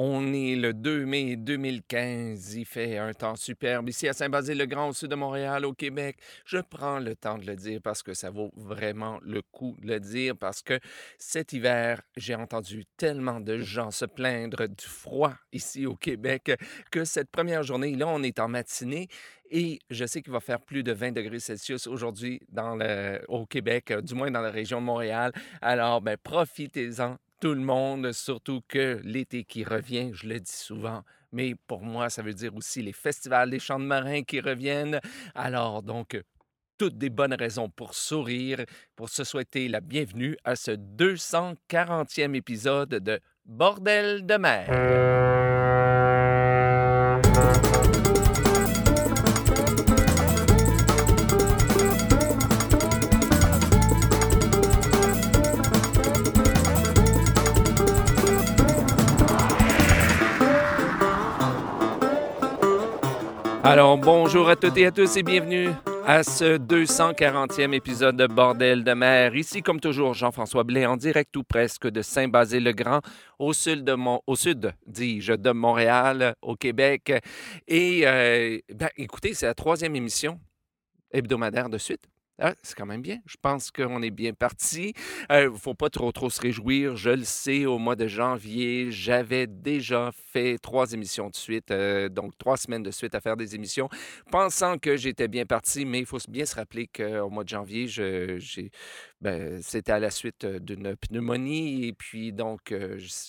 On est le 2 mai 2015. Il fait un temps superbe ici à Saint-Basile-le-Grand, au sud de Montréal, au Québec. Je prends le temps de le dire parce que ça vaut vraiment le coup de le dire parce que cet hiver, j'ai entendu tellement de gens se plaindre du froid ici au Québec que cette première journée, là, on est en matinée et je sais qu'il va faire plus de 20 degrés Celsius aujourd'hui au Québec, du moins dans la région de Montréal. Alors, ben, profitez-en tout le monde, surtout que l'été qui revient, je le dis souvent, mais pour moi, ça veut dire aussi les festivals des chants de marins qui reviennent. Alors, donc, toutes des bonnes raisons pour sourire, pour se souhaiter la bienvenue à ce 240e épisode de Bordel de mer. Alors, bonjour à toutes et à tous et bienvenue à ce 240e épisode de Bordel de mer. Ici, comme toujours, Jean-François Blais en direct ou presque de Saint-Basile-le-Grand, au sud, de dis-je, de Montréal, au Québec. Et euh, ben, écoutez, c'est la troisième émission hebdomadaire de suite. Ah, c'est quand même bien. Je pense qu'on est bien parti. Il euh, ne faut pas trop trop se réjouir. Je le sais, au mois de janvier, j'avais déjà fait trois émissions de suite, euh, donc trois semaines de suite à faire des émissions, pensant que j'étais bien parti, mais il faut bien se rappeler qu'au mois de janvier, j'ai c'était à la suite d'une pneumonie et puis donc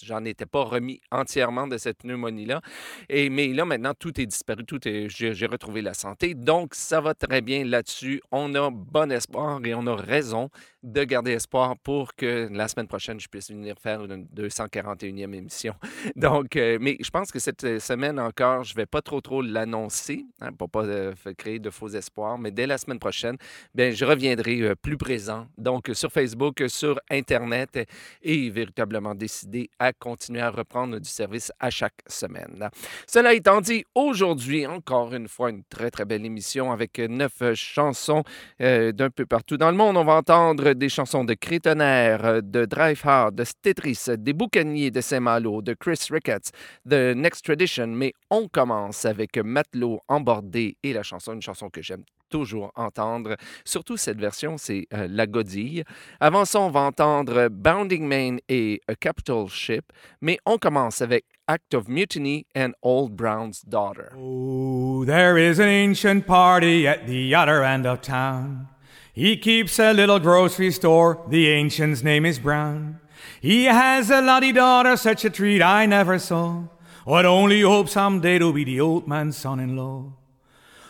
j'en étais pas remis entièrement de cette pneumonie-là. Et mais là maintenant tout est disparu, tout est j'ai retrouvé la santé. Donc ça va très bien là-dessus. On a bon espoir et on a raison de garder espoir pour que la semaine prochaine je puisse venir faire une 241e émission. Donc mais je pense que cette semaine encore, je vais pas trop trop l'annoncer hein, pour pas créer de faux espoirs, mais dès la semaine prochaine, ben je reviendrai plus présent. Donc donc sur Facebook, sur Internet, et véritablement décidé à continuer à reprendre du service à chaque semaine. Cela étant dit, aujourd'hui, encore une fois, une très, très belle émission avec neuf chansons euh, d'un peu partout dans le monde. On va entendre des chansons de Crétonnerre, de Drive Hard, de Stetris, des Boucaniers de Saint-Malo, de Chris Ricketts, de Next Tradition, mais on commence avec Matelot embordé et la chanson, une chanson que j'aime toujours entendre. Surtout cette version, c'est euh, La Godille. Avant ça, on va entendre Bounding Main et A Capital Ship, mais on commence avec Act of Mutiny and Old Brown's Daughter. Oh, there is an ancient party at the other end of town. He keeps a little grocery store. The ancient's name is Brown. He has a lottie daughter, such a treat I never saw. I'd only hope someday to be the old man's son-in-law.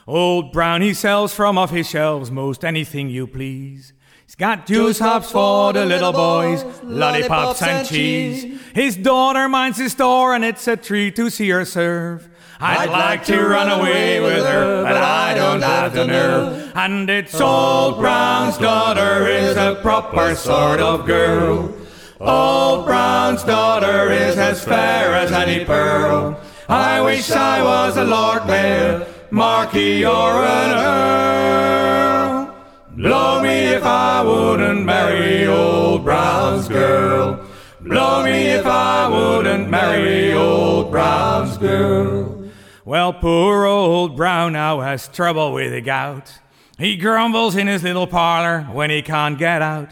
Old Brown, he sells from off his shelves most anything you please. He's got juice hops for the little boys, lollipops and cheese. His daughter minds his store, and it's a treat to see her serve. I'd like to run away with her, but I don't have the nerve. And it's Old Brown's daughter is a proper sort of girl. Old Brown's daughter is as fair as any pearl. I wish I was a Lord Mayor Marquis or an earl. Blow me if I wouldn't marry old Brown's girl. Blow me if I wouldn't marry old Brown's girl. Well, poor old Brown now has trouble with the gout. He grumbles in his little parlor when he can't get out.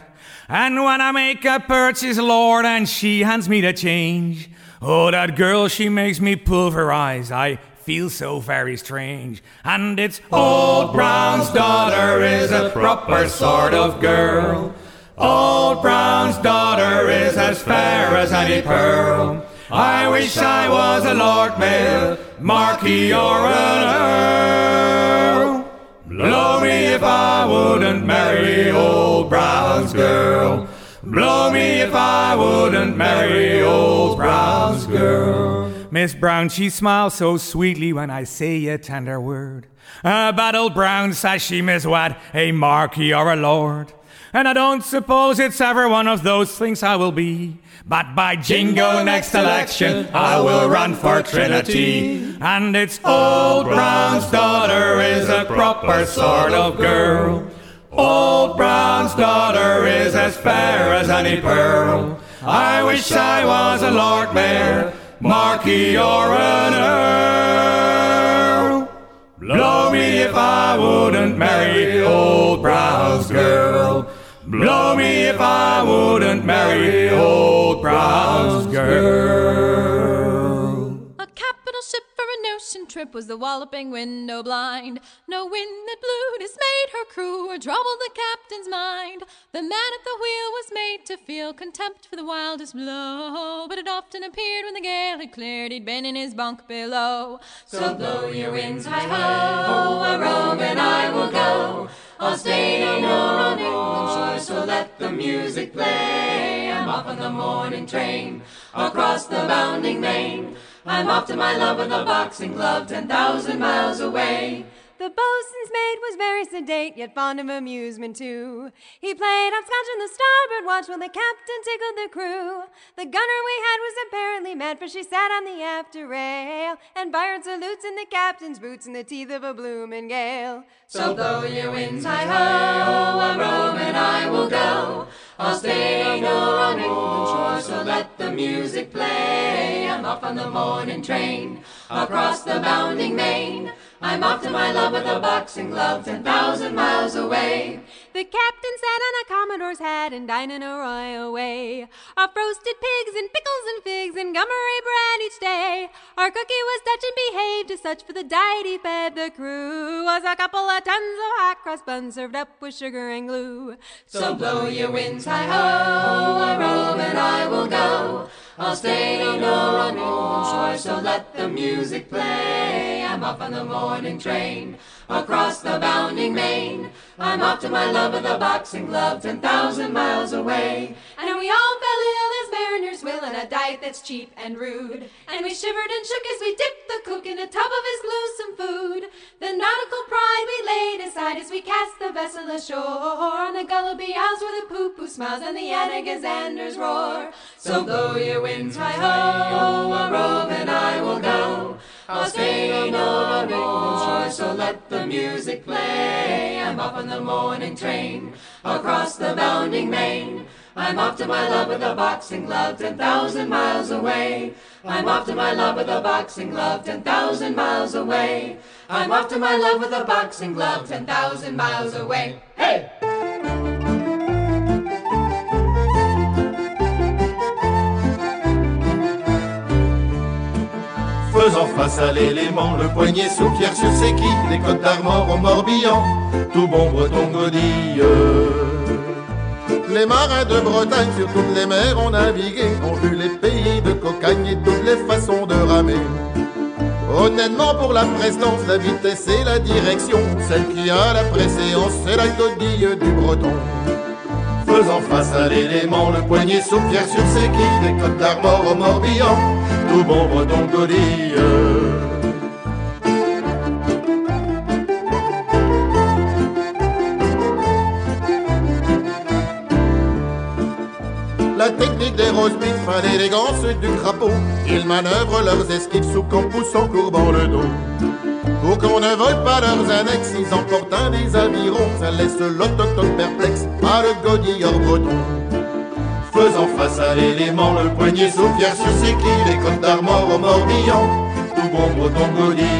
And when I make a purchase, Lord, and she hands me the change, oh, that girl, she makes me pulverize. I feels so very strange. And it's Old Brown's daughter is a proper sort of girl. Old Brown's daughter is as fair as any pearl. I wish I was a Lord Mayor, Marquis or an Earl. Blow me if I wouldn't marry Old Brown's girl. Blow me if I wouldn't marry Old Brown's girl. Miss Brown, she smiles so sweetly when I say a tender word. A battle brown says she, Miss What, a marquis or a lord. And I don't suppose it's ever one of those things I will be. But by jingo, next election, I will run for Trinity. And it's Old Brown's daughter is a proper sort of girl. Old Brown's daughter is as fair as any pearl. I wish I was a Lord Mayor Marquis or an earl. Blow me if I wouldn't marry old Brow's girl. Blow me if I wouldn't marry old Brow's girl. Trip was the walloping window blind. No wind that blew dismayed her crew or troubled the captain's mind. The man at the wheel was made to feel contempt for the wildest blow, but it often appeared when the gale had cleared he'd been in his bunk below. So blow your winds high ho, a roam and I will go. I'll stay no more on England's shore, so let the music play. I'm off on the morning train across the bounding main. I'm off to my love with a boxing glove ten thousand miles away. The boatswain's mate was very sedate, yet fond of amusement too. He played hopscotch on the starboard watch while the captain tickled the crew. The gunner we had was apparently mad, for she sat on the after rail and fired salutes in the captain's boots in the teeth of a bloomin' gale. So blow your winds high ho, a roam and I will go. I'll stay no shore, so let the music play. I'm off on the morning train across the bounding main. I'm off to my love with a boxing glove ten thousand miles away. The captain sat on a commodore's hat and dined in a royal way. Off roasted pigs and pickles and figs and gummery bread each day. Our cookie was Dutch and behaved as such, for the diet he fed the crew was a couple of tons of hot cross buns served up with sugar and glue. So blow your winds high ho, a roam and I will go. I'll stay no more so let the music play. I'm off on the morning train across the bounding main. I'm off to my love with a boxing glove ten thousand miles away. And we all fell ill as mariners will in a diet that's cheap and rude. And we shivered and shook as we dipped the cook in a tub of his gluesome food. The nautical pride we laid aside as we cast the vessel ashore. On the Gulliby Isles where the poo-poo smiles and the Anagazanders roar. So blow your winds high ho, a roam and I will go. I'll stay no shore, so let the music play. I'm off on the morning train across the bounding main. I'm off to my love with a boxing glove ten thousand miles away. I'm off to my love with a boxing glove ten thousand miles away. I'm off to my love with a boxing glove ten thousand miles away. Hey! Faisant face à l'élément, le poignet sous pierre sur ses quilles, les côtes d'Armor au Morbihan, tout bon breton godille. Les marins de Bretagne sur toutes les mers ont navigué, ont vu les pays de cocagne et toutes les façons de ramer. Honnêtement pour la prestance, la vitesse et la direction, celle qui a la préséance, c'est la godille du breton. Faisant face à l'élément, le poignet sous pierre sur ses quilles, les côtes d'Armor au Morbihan, tout bon breton. La technique des rose-bits, l'élégance du crapaud, ils manœuvrent leurs esquives sous pousse en courbant le dos. Pour qu'on ne vole pas leurs annexes, ils emportent un des avirons, ça laisse l'autochtone perplexe, à le godilleur breton. Faisant face à l'élément, le poignet sous pierre sur ses quilles, les côtes d'Armor au Morbihan, tout bon breton godille.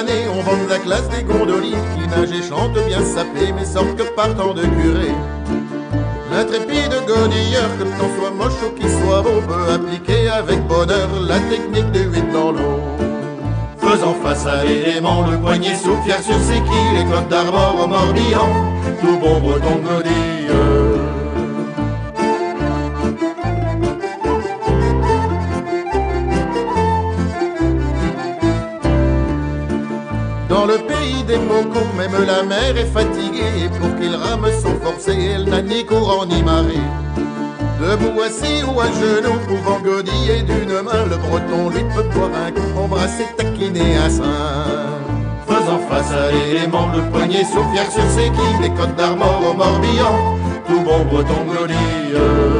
On vend la classe des gondoliers qui nagent et chantent bien sapés, mais sortent que partant de curé. L'intrépide godilleur, que le temps soit moche ou qu'il soit beau, peut appliquer avec bonheur la technique du huit dans l'eau. Faisant face à l'élément, le poignet sous pierre sur ses quilles, les côtes d'Armor au Morbihan, tout bon breton godille. Des même la mer est fatiguée. Pour qu'il rame son forcé, elle n'a ni courant ni marée. Debout assis ou à genoux, pouvant godiller d'une main Le breton lui peut boire un coup, embrasser, taquiner un sein. Faisant face à l'élément, le poignet pierre sur ses quilles Les côtes d'Armor au Morbihan, tout bon breton godille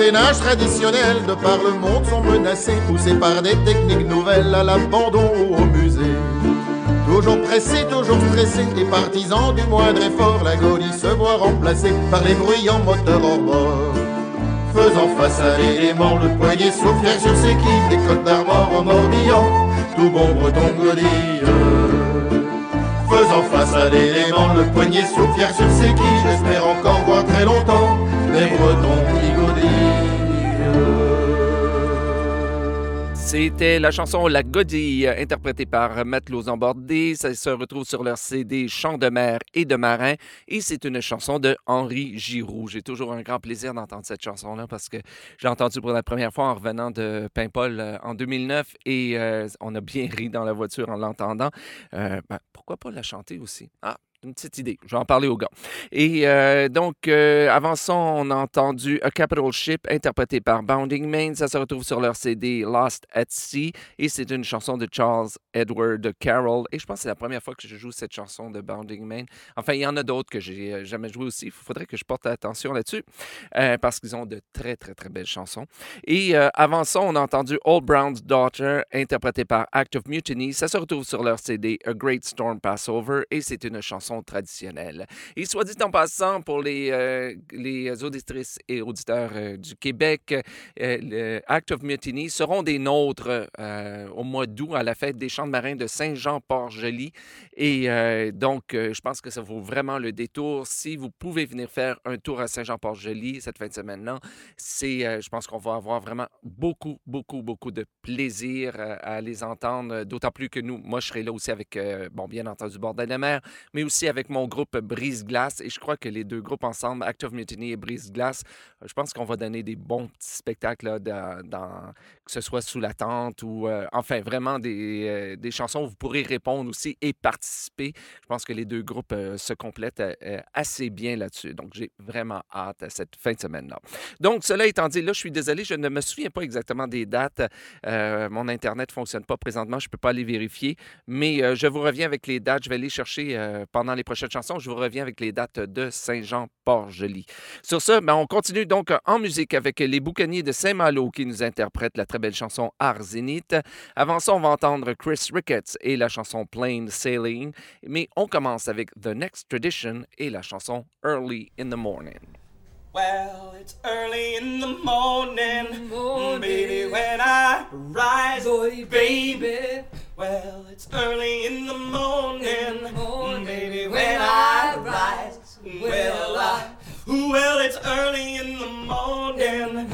Toutes ces nages traditionnelles de par le monde sont menacées, poussées par des techniques nouvelles à l'abandon ou au musée. Toujours pressés, toujours stressés, et partisans du moindre effort, la gaudie se voit remplacée par les bruyants moteurs hors bord. Faisant face à l'élément, le poignet souffle sur ses quilles, des côtes d'armor en Morbihan, tout bon breton godille. Faisant face à l'élément, le poignet souffle sur ses quilles, j'espère encore voir très longtemps C'était la chanson La Godille, interprétée par Matelot Embordé. Ça se retrouve sur leur CD Chants de mer et de marin. Et c'est une chanson de Henri Giroux. J'ai toujours un grand plaisir d'entendre cette chanson-là parce que j'ai entendu pour la première fois en revenant de Paimpol euh, en 2009 et euh, on a bien ri dans la voiture en l'entendant. Euh, ben, pourquoi pas la chanter aussi? Ah, une petite idée. Je vais en parler aux gars. Et euh, donc, euh, avant ça, on a entendu A Capital Ship, interprété par Bounding Main. Ça se retrouve sur leur CD Lost at Sea. Et c'est une chanson de Charles Edward Carroll. Et je pense que c'est la première fois que je joue cette chanson de Bounding Main. Enfin, il y en a d'autres que j'ai euh, jamais joué aussi. Il faudrait que je porte attention là-dessus. parce qu'ils ont de très, très, très belles chansons. Et avant ça, on a entendu Old Brown's Daughter, interprété par Act of Mutiny. Ça se retrouve sur leur CD A Great Storm Passover. Et c'est une chanson traditionnelle. Et soit dit en passant, pour les, euh, les auditrices et auditeurs euh, du Québec, euh, Act of Mutiny seront des nôtres euh, au mois d'août à la fête des Champs de Marins de Saint-Jean-Port-Joli. Et donc, je pense que ça vaut vraiment le détour. Si vous pouvez venir faire un tour à Saint-Jean-Port-Joli cette fin de semaine-là, c'est, je pense qu'on va avoir vraiment beaucoup, beaucoup, beaucoup de plaisir à les entendre. D'autant plus que nous, moi, je serai là aussi avec, bon, bien entendu, Bordel de mer, mais aussi avec mon groupe Brise Glace. Et je crois que les deux groupes ensemble, Act of Mutiny et Brise Glace, euh, je pense qu'on va donner des bons petits spectacles, là, dans, que ce soit sous la tente ou, euh, enfin, vraiment des, euh, des chansons où vous pourrez répondre aussi et participer. Je pense que les deux groupes se complètent assez bien là-dessus. Donc, j'ai vraiment hâte à cette fin de semaine-là. Donc, cela étant dit, là, je suis désolé, je ne me souviens pas exactement des dates. Mon Internet ne fonctionne pas présentement, je ne peux pas les vérifier. Mais je vous reviens avec les dates. Je vais les chercher euh, pendant les prochaines chansons. Je vous reviens avec les dates de Saint-Jean-Port-Joli. Sur ce, ben, on continue donc en musique avec les boucaniers de Saint-Malo qui nous interprètent la très belle chanson Art Zénith. Avant ça, on va entendre Chris Ricketts et la chanson Plain Sailing. Mais on commence avec The Next Tradition et la chanson Early in the Morning. Well, it's early in the morning, baby, when I rise, baby. Well, it's early in the morning, baby, when I rise. Well, I, well, it's early in the morning,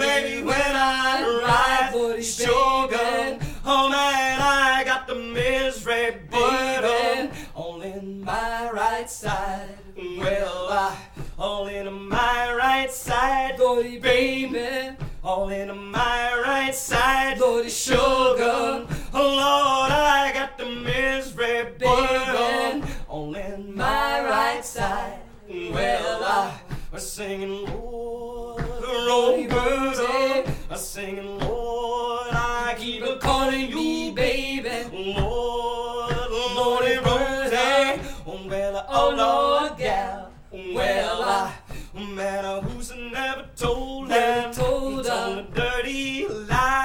baby, when I rise. Sugar, oh man, I got the misery burden all in my right side. Well, I, all in my right side, baby. All in my right side, sugar. Oh Lord, I got the misery burden on in my right side. Well, I was singing, Lord, Roberta. I singing, Lord, I keep a calling you, baby. Lord, Lordy Rosie. Oh, well, oh, oh Lord, gal. Well, I, man, I who's never told Never told a dirty lie.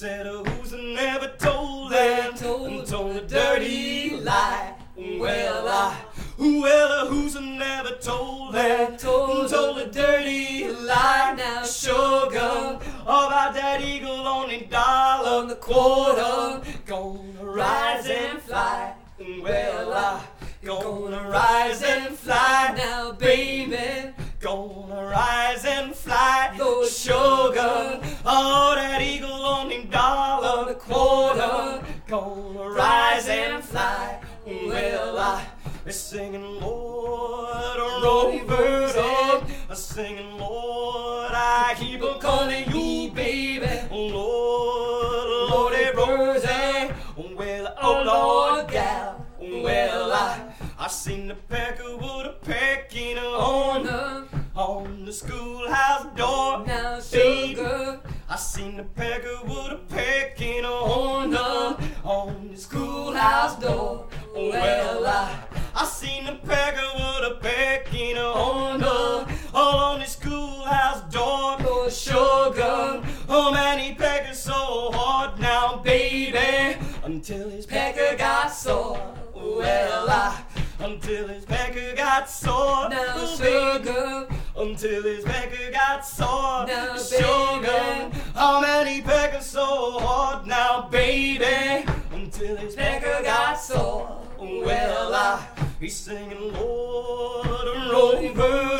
Dirty baby, I said, who's never told them? told and told a dirty lie. Well, I, well, who's never told? Never told told a dirty lie. Now, sugar, about that eagle on a dollar On the quarter. Gonna rise and fly. Well, I, gonna rise and fly. now baby, Gonna rise and fly, Lord sugar. Oh, that eagle on dollar On the quarter. Gonna rise and fly. Well, I be singing, Lord, Roberta. Singing, Lord, I keep on calling you, baby. Oh Lord, Lordy Rosie. Well, oh Lord, gal. Well, I I seen the pecker with a pecking on on the schoolhouse door. Now, sugar. I seen a pecker with a peck in a horn on the schoolhouse door. Oh, well, I, I seen a pecker with a peck in a horn all on the schoolhouse door. Oh, sugar. Oh, man, he pecked so hard now, baby, until his pecker got sore. Well, I until his pecker got sore. Now, Oh, sugar, baby, until his pecker got sore. Now, sugar, baby. how many peckers so hard now, baby? Until his pecker got sore. Well, I, he's singing, Lord, Rover,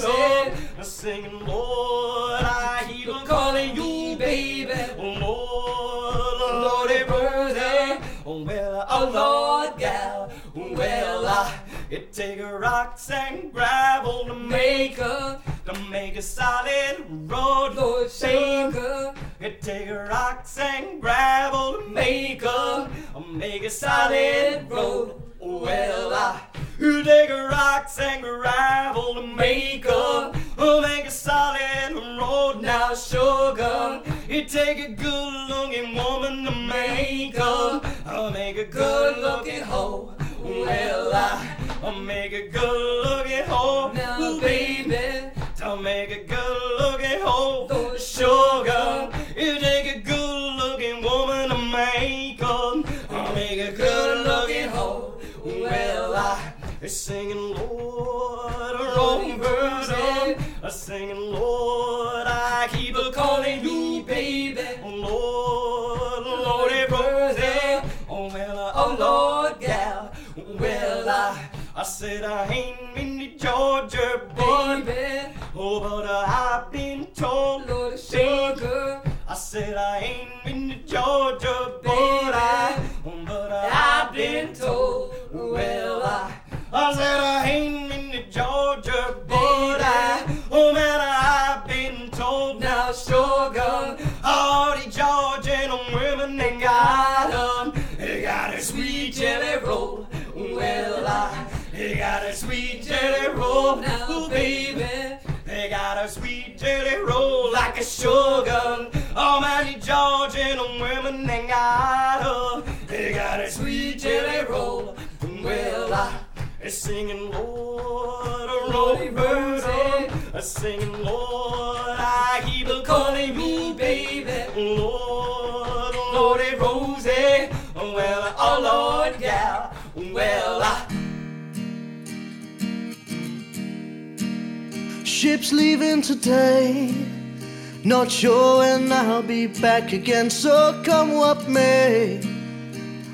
singing, Lord, take rocks and gravel to make a, to make a solid road, Lord sugar, It take rocks and gravel to make a, make a solid road. Well, I you take rocks and gravel to make a, make a solid road. Now, sugar, it take a good looking woman to make a, make a good looking hoe. Well, I, I make a good looking hoe. now Ooh, baby, to make a good looking hoe. Sugar, you take a good looking woman to make a, make a good looking hoe. Well, I is singing Lord, a wrong version. I singing Lord, said I ain't been to Georgia, boy. baby, Oh, but I've been told, Lord sugar, I said I ain't been to Georgia, but I, but uh, I've been told. Well, I, I said I roll. now Ooh, baby, they got a sweet jelly roll like a sugar. Oh, many Georgian women they got her. They got a sweet jelly roll. Well, I is singing Lord, a rolling bird. A singing Lord, I keep a calling me baby. Lord, Lordy Rosie. Well, oh Lord, Ship's leaving today. Not sure when I'll be back again, so come what may.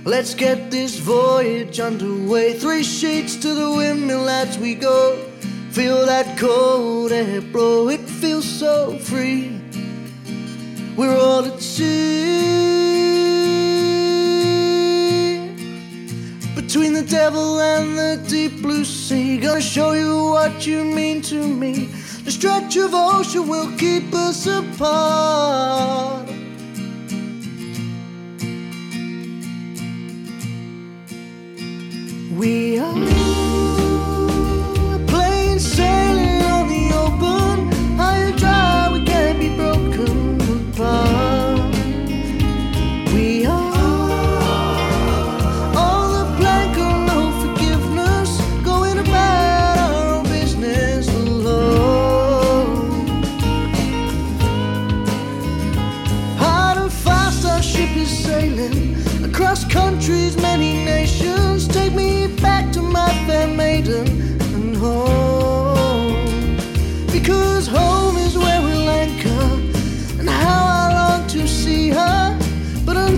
Let's get this voyage underway. Three sheets to the windmill as we go. Feel that cold air blow, it feels so free. We're all at sea. Between the devil and the deep blue sea, gonna show you what you mean to me. The stretch of ocean will keep us apart. We are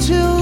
to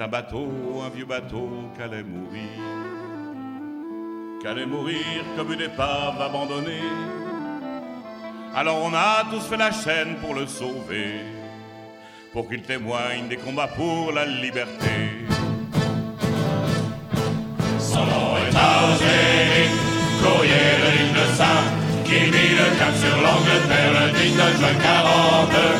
Un bateau, un vieux bateau qu'allait mourir, qu'allait mourir comme une épave abandonnée. Alors on a tous fait la chaîne pour le sauver, pour qu'il témoigne des combats pour la liberté. Son nom est Tarzé, courrier de l'île de Saint, qui mit le cap sur l'Angleterre le 19 juin 40.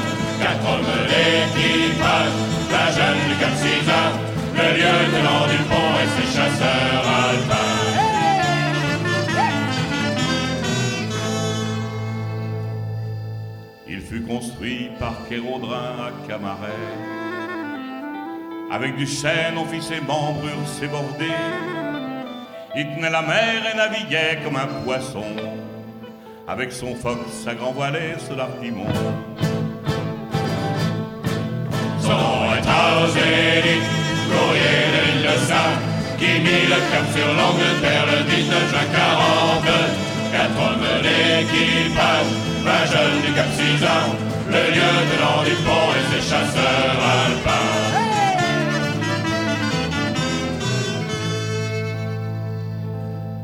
Construit par Kérodrin à Camaret. Avec du chêne, on fit ses membrures, ses bordées. Il tenait la mer et naviguait comme un poisson. Avec son phoque, sa grand voilée sur l'artimon. Qui mit le cap sur l'Angleterre le 19 juin 40. Quatre hommes d'équipage, vingt jeunes du Cap Cisant, le lieutenant du pont et ses chasseurs alpins.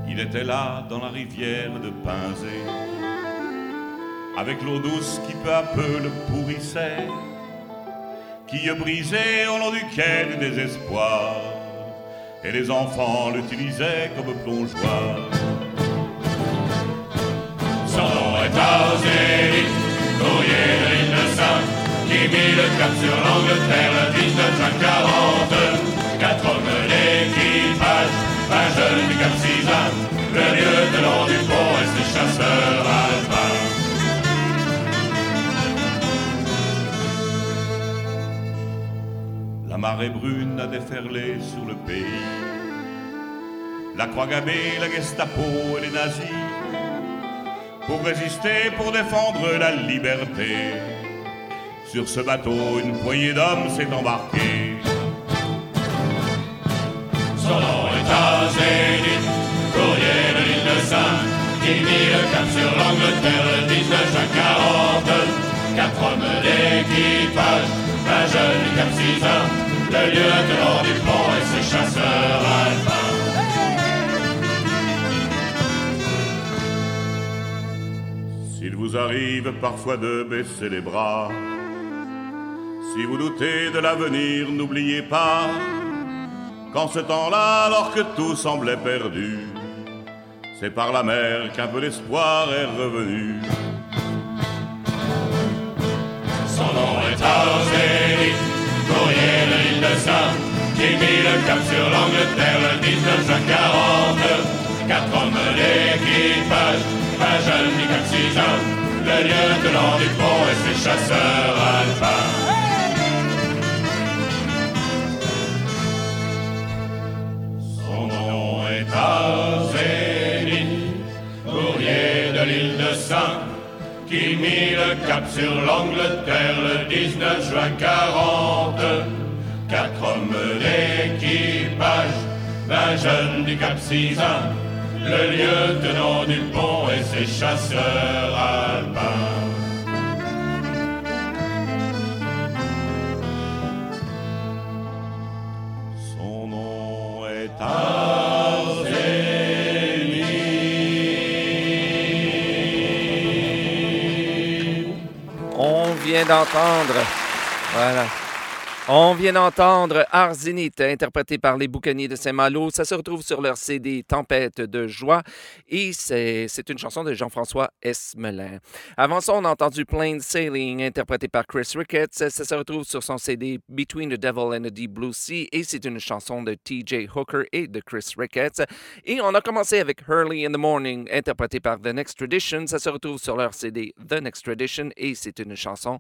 Il était là dans la rivière de Pinzé, avec l'eau douce qui peu à peu le pourrissait, qui brisait au long du quai du désespoir, et les enfants l'utilisaient comme plongeoir. Son nom est courrier qui mit le sur l'Angleterre le 19 juin 40. Quatre hommes d'équipage, un jeune du Cap le lieutenant du pont et ses chasseurs alpins. La marée brune a déferlé sur le pays. La croix gammée, la Gestapo et les nazis pour résister, pour défendre la liberté. Sur ce bateau, une poignée d'hommes s'est embarquée. Son nom est Azénith, courrier de l'île de Saint, qui mit le cap sur l'Angleterre le 19 juin 40. Quatre hommes d'équipage, un jeune du Cap le lieutenant du pont et ses chasseurs alpins. S'il vous arrive parfois de baisser les bras, si vous doutez de l'avenir, n'oubliez pas qu'en ce temps-là, alors que tout semblait perdu, c'est par la mer qu'un peu d'espoir est revenu. Son nom est Tarzénie, courrier de l'île de Saint, qui mit le cap sur l'Angleterre le 19 juin 40. Quatre hommes d'équipage, un jeune Cisant, le lieutenant du pont et ses chasseurs alpins. Qui mit le cap sur l'Angleterre le 19 juin 40. Quatre hommes d'équipage, vingt jeunes du Cap Cisant, le lieutenant du pont et ses chasseurs alpins. Son nom est Tarzénie. D'entendre. Voilà. On vient d'entendre Arzinite, interprété par les Boucaniers de Saint-Malo. Ça se retrouve sur leur CD Tempête de joie et c'est c'est une chanson de Jean-François Esmelin. Avant ça, on a entendu Plain Sailing, interprété par Chris Ricketts. Ça se retrouve sur son CD Between the Devil and the Deep Blue Sea et c'est une chanson de TJ Hooker et de Chris Ricketts. Et on a commencé avec Early in the Morning, interprété par The Next Tradition. Ça se retrouve sur leur CD The Next Tradition et c'est une chanson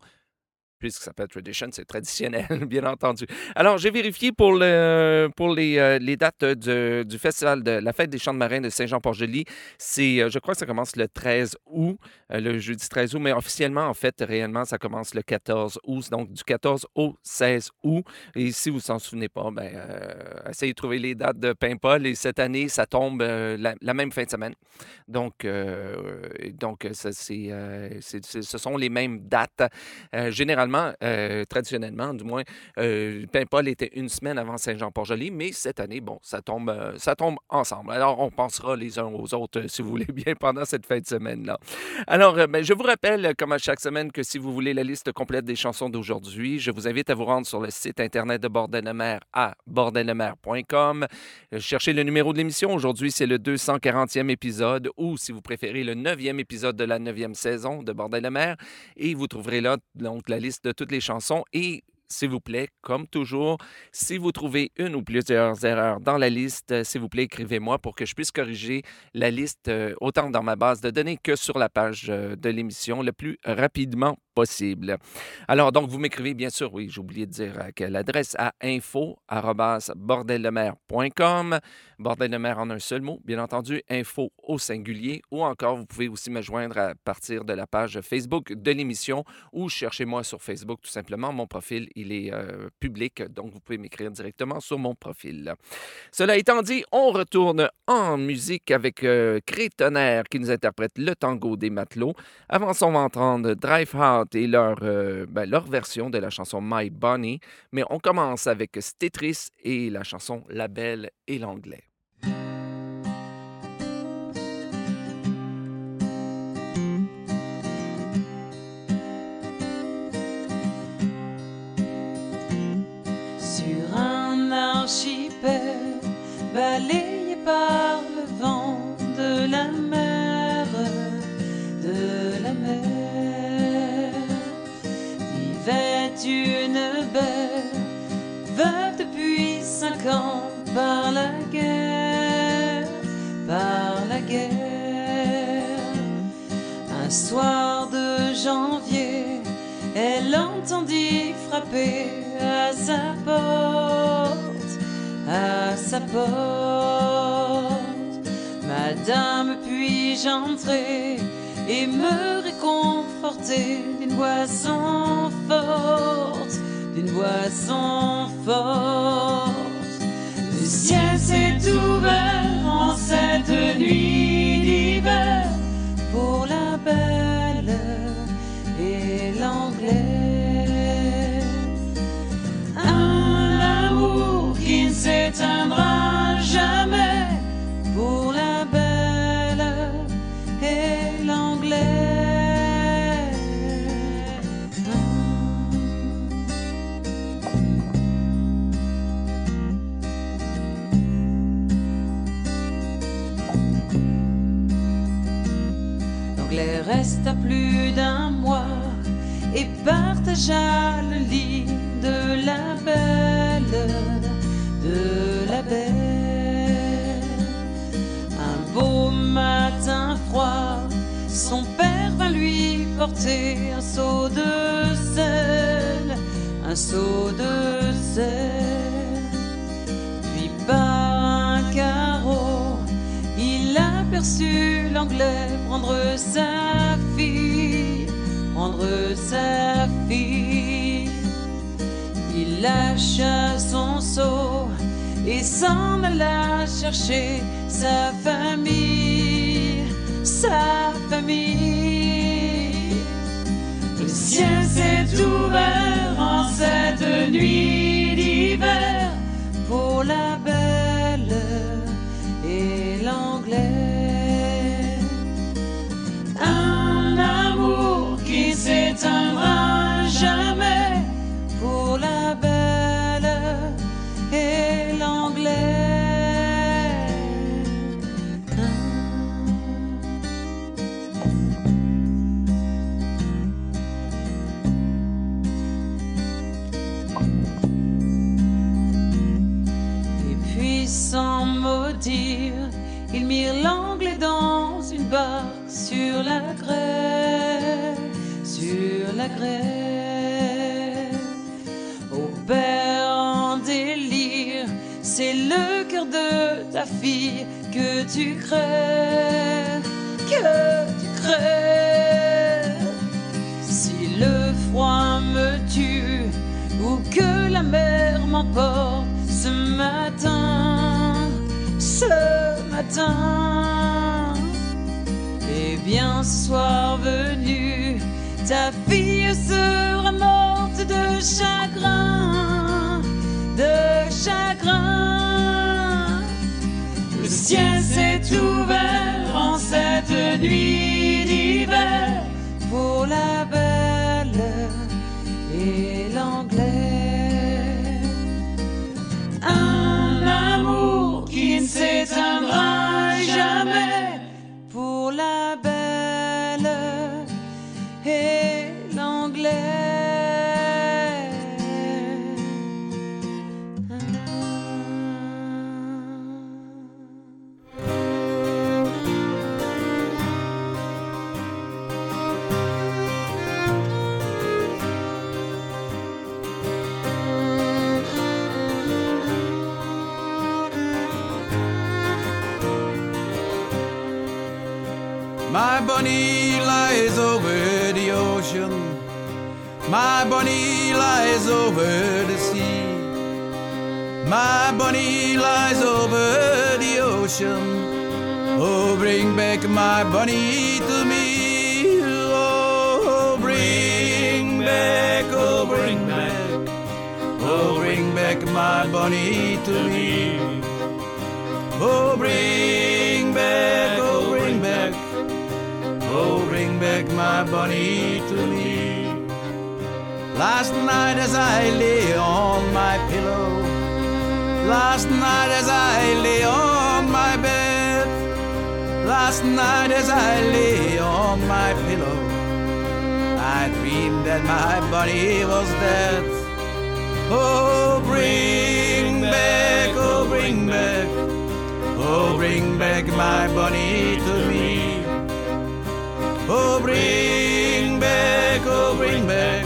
puisque ça s'appelle Tradition, c'est traditionnel, bien entendu. Alors, j'ai vérifié pour, le, pour les, euh, les dates du festival de la fête des chants de marins de Saint-Jean-Port-Joli. C'est, euh, je crois que ça commence le 13 août, euh, le jeudi 13 août, mais officiellement, en fait, réellement, ça commence le 14 août, donc du 14 au 16 août. Et si vous ne s'en souvenez pas, ben, essayez de trouver les dates de Paimpol. Et cette année, ça tombe la, même fin de semaine. Donc, donc ça, ce sont les mêmes dates. Euh, euh, traditionnellement, du moins, euh, Paimpol était une semaine avant Saint-Jean-Port-Joli, mais cette année, bon, ça tombe, euh, ça tombe ensemble. Alors, on pensera les uns aux autres, euh, si vous voulez bien, pendant cette fin de semaine-là. Alors, ben, je vous rappelle, comme à chaque semaine, que si vous voulez la liste complète des chansons d'aujourd'hui, je vous invite à vous rendre sur le site Internet de Bordel de mer à bordellemer.com. Cherchez le numéro de l'émission. Aujourd'hui, c'est le 240e épisode ou, si vous préférez, le 9e épisode de la 9e saison de Bordel de mer. Et vous trouverez là donc la liste de toutes les chansons et s'il vous plaît, comme toujours, si vous trouvez une ou plusieurs erreurs dans la liste, euh, s'il vous plaît, écrivez-moi pour que je puisse corriger la liste euh, autant dans ma base de données que sur la page euh, de l'émission le plus rapidement possible. Alors, donc, vous m'écrivez, bien sûr, oui, j'ai oublié de dire à quelle adresse, à info.bordellemer.com. Bordel de mer en un seul mot, bien entendu, info au singulier, ou encore, vous pouvez aussi me joindre à partir de la page Facebook de l'émission ou cherchez-moi sur Facebook tout simplement. Mon profil, il est euh, public, donc vous pouvez m'écrire directement sur mon profil. Cela étant dit, on retourne en musique avec euh, Crétonnerre qui nous interprète le tango des matelots. Avant on va entendre Drive Out et leur, euh, ben, version de la chanson My Bonnie. Mais on commence avec Stetris et la chanson La Belle et l'Anglais. Sur un archipel balayé par le vent de la mer, vivait une belle veuve depuis cinq ans par la guerre, par la guerre. Un soir de janvier, elle entendit frapper à sa porte, à sa porte. Madame, puis-je entrer et me réconforter? Boisson forte, d'une boisson forte. Le ciel s'est ouvert en cette nuit d'hiver pour la belle et l'anglais. Un amour qui ne s'éteindra lit de la belle, de la belle. Un beau matin froid, son père vint lui porter un seau de sel, un seau de sel. Puis par un carreau, il aperçut l'anglais prendre sa sa fille. Il lâcha son seau et s'en alla chercher sa famille, sa famille. Le ciel s'est ouvert en cette nuit d'hiver n'éteindra jamais pour la belle et l'anglais. Et puis sans mot dire, ils mirent l'anglais dans une barque sur la grève sur la grève. Au père en délire, c'est le cœur de ta fille que tu crèves, que tu crèves. Si le froid me tue ou que la mer m'emporte ce matin, ce matin, eh bien ce venu, ta fille sera morte de chagrin, de chagrin. Le ciel s'est ouvert en cette nuit d'hiver bunny lies over the ocean. My bunny lies over the sea. My bunny lies over the ocean. Oh, bring back my bunny to me. Oh, bring back, oh, bring back. Oh, bring back my bunny to me. Oh, bring Back my bunny to me. Last night as I lay on my pillow, last night as I lay on my bed, last night as I lay on my pillow, I dreamed that my bunny was dead. Oh, bring back, oh, bring back, oh, bring back my bunny to me. Bring back, oh, bring back,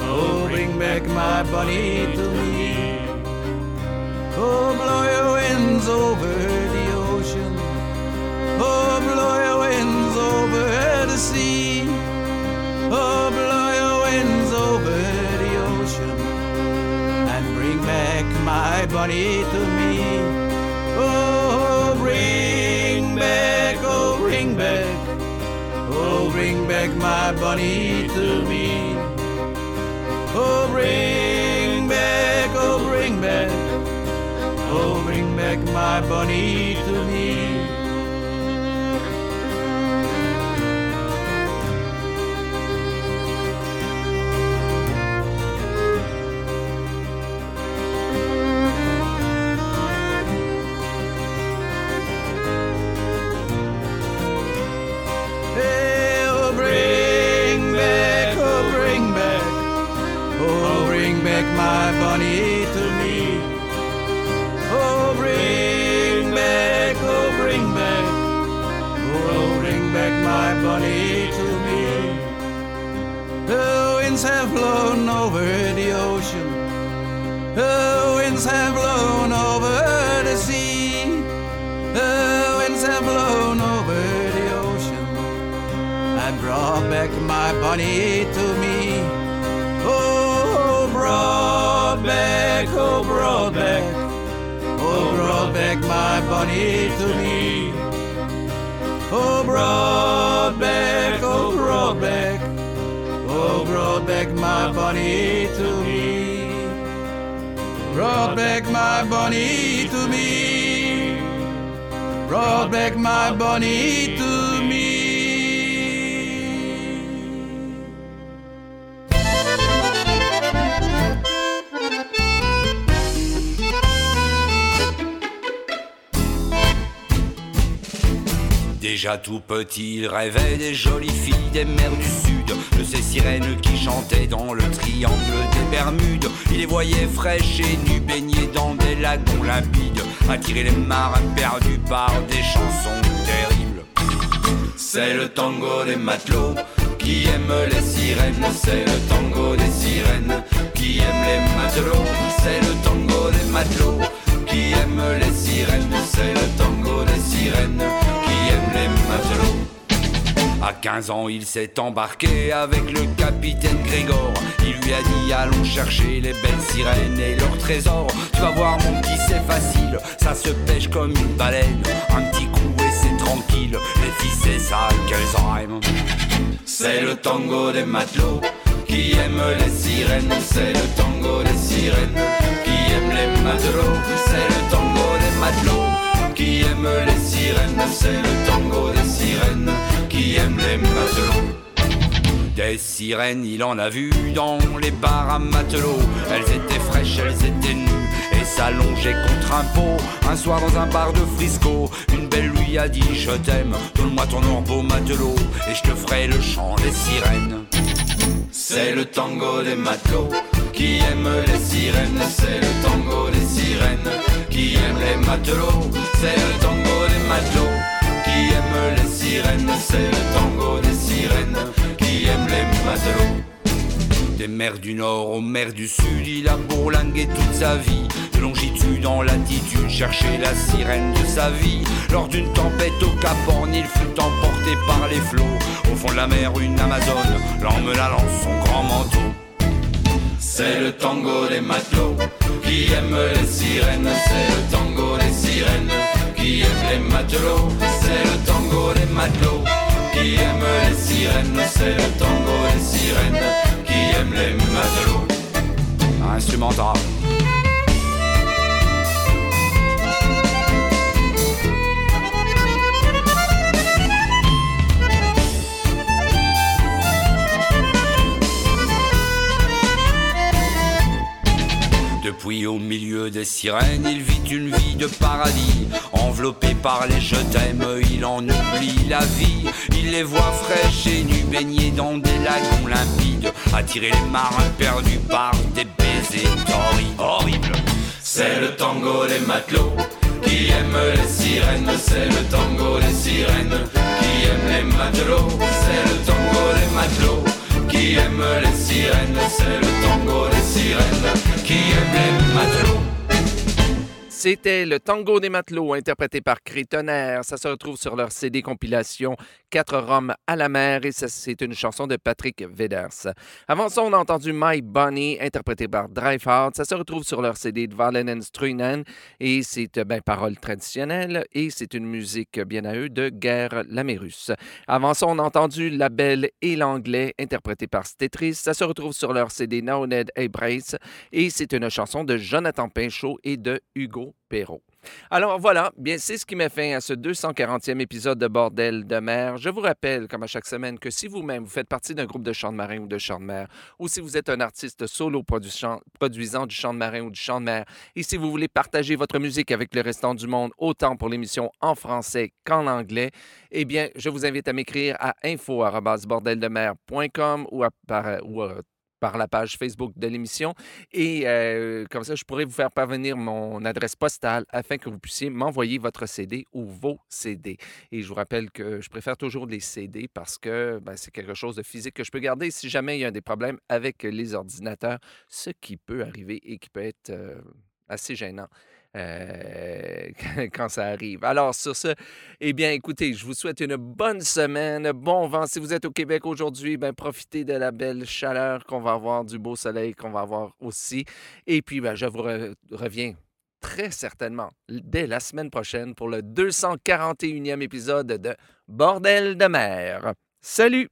oh, bring back my bunny to me. Oh, blow your winds over the ocean. Oh, blow your winds over the sea. Oh, blow your winds over the ocean and bring back my bunny to me. Back my bunny to me. Oh, bring back, oh, bring back. Oh, bring back my bunny bunny to me. Oh, bring back, oh, bring back, oh, bring back my bunny to me. The winds have blown over the ocean. The winds have blown over the sea. The winds have blown over the ocean and brought back my bunny to me. Oh, brought back, oh, brought back, oh, brought back my bunny to me. Oh, brought back, oh, brought back, oh, brought back my bunny to me. Brought back my bunny to me. Brought back my bunny to me. Déjà tout petit, il rêvait des jolies filles des mers du sud. de ces sirènes qui chantaient dans le triangle des Bermudes. Il les voyait fraîches et nues, baignées dans des lagons limpides, attirer les marins perdus par des chansons terribles. C'est le tango des matelots qui aiment les sirènes, c'est le tango des sirènes qui aiment les matelots, c'est le tango des matelots qui aiment les sirènes, c'est le tango des sirènes matelots. À 15 ans, il s'est embarqué avec le capitaine Grégor. Il lui a dit Allons chercher les belles sirènes et leurs trésors. Tu vas voir, mon petit, c'est facile. Ça se pêche comme une baleine. Un petit coup et c'est tranquille. Les filles, c'est ça qu'elles aiment. C'est le tango des matelots qui aiment les sirènes. C'est le tango des sirènes qui aiment les matelots. C'est le tango des matelots qui aiment les sirènes. C'est le tango des qui les matelots. Des sirènes, il en a vu dans les bars à matelots. Elles étaient fraîches, elles étaient nues et s'allongeaient contre un pot. Un soir dans un bar de Frisco, une belle lui a dit Je t'aime, donne-moi ton or beau matelot et je te ferai le chant des sirènes. C'est le tango des matelots qui aiment les sirènes. C'est le tango des sirènes qui aiment les matelots. C'est le tango des matelots les sirènes. C'est le tango des sirènes qui aiment les matelots. Des mers du nord aux mers du sud, il a bourlingué toute sa vie. De longitude en latitude, chercher la sirène de sa vie. Lors d'une tempête au Cap Horn, il fut emporté par les flots. Au fond de la mer, une Amazone l'emmena dans son grand manteau. C'est le tango des matelots qui aiment les sirènes. C'est le tango des sirènes qui aiment les matelots. C'est le tango des matelots qui aiment les sirènes. C'est le tango des sirènes qui aiment les matelots. Instrumental. Depuis au milieu des sirènes, il vit une vie de paradis. Enveloppé par les je t'aime, il en oublie la vie. Il les voit fraîches et nues, baignées dans des lagons limpides. Attirer les marins perdus par des baisers. Horribles. C'est le tango des matelots qui aiment les sirènes. C'est le tango des sirènes qui aiment les matelots. C'est le tango des matelots qui aiment les sirènes. C'est sirènes C'était le Tango des matelots, interprété par Crétonnerre. Ça se retrouve sur leur CD compilation Quatre Roms à la mer et c'est une chanson de Patrick Veders. Avant ça, on a entendu My Bunny, interprété par Dreyfart. Ça se retrouve sur leur CD de Valen et c'est euh, ben, paroles traditionnelles et c'est une musique bien à eux de Guerre Lamérus. Avant ça, on a entendu La Belle et l'Anglais, interprété par Stetris. Ça se retrouve sur leur CD Now Ned et Brace et c'est une chanson de Jonathan Pinchot et de Hugo Alors voilà, bien c'est ce qui met fin à ce 240e épisode de Bordel de mer. Je vous rappelle, comme à chaque semaine, que si vous-même vous faites partie d'un groupe de chant de marin ou de chant de mer, ou si vous êtes un artiste solo produisant, du chant de marin ou du chant de mer, et si vous voulez partager votre musique avec le restant du monde, autant pour l'émission en français qu'en anglais, eh bien, je vous invite à m'écrire à info@bordeldemer.com ou à, par, ou à par la page Facebook de l'émission. Et euh, comme ça, je pourrais vous faire parvenir mon adresse postale afin que vous puissiez m'envoyer votre CD ou vos CD. Et je vous rappelle que je préfère toujours les CD parce que ben, c'est quelque chose de physique que je peux garder si jamais il y a des problèmes avec les ordinateurs, ce qui peut arriver et qui peut être euh, assez gênant. euh, quand ça arrive. Alors, sur ce, eh bien, écoutez, je vous souhaite une bonne semaine, bon vent. Si vous êtes au Québec aujourd'hui, ben, profitez de la belle chaleur qu'on va avoir, du beau soleil qu'on va avoir aussi. Et puis, ben, je vous re- reviens très certainement dès la semaine prochaine pour le 241e épisode de Bordel de mer. Salut!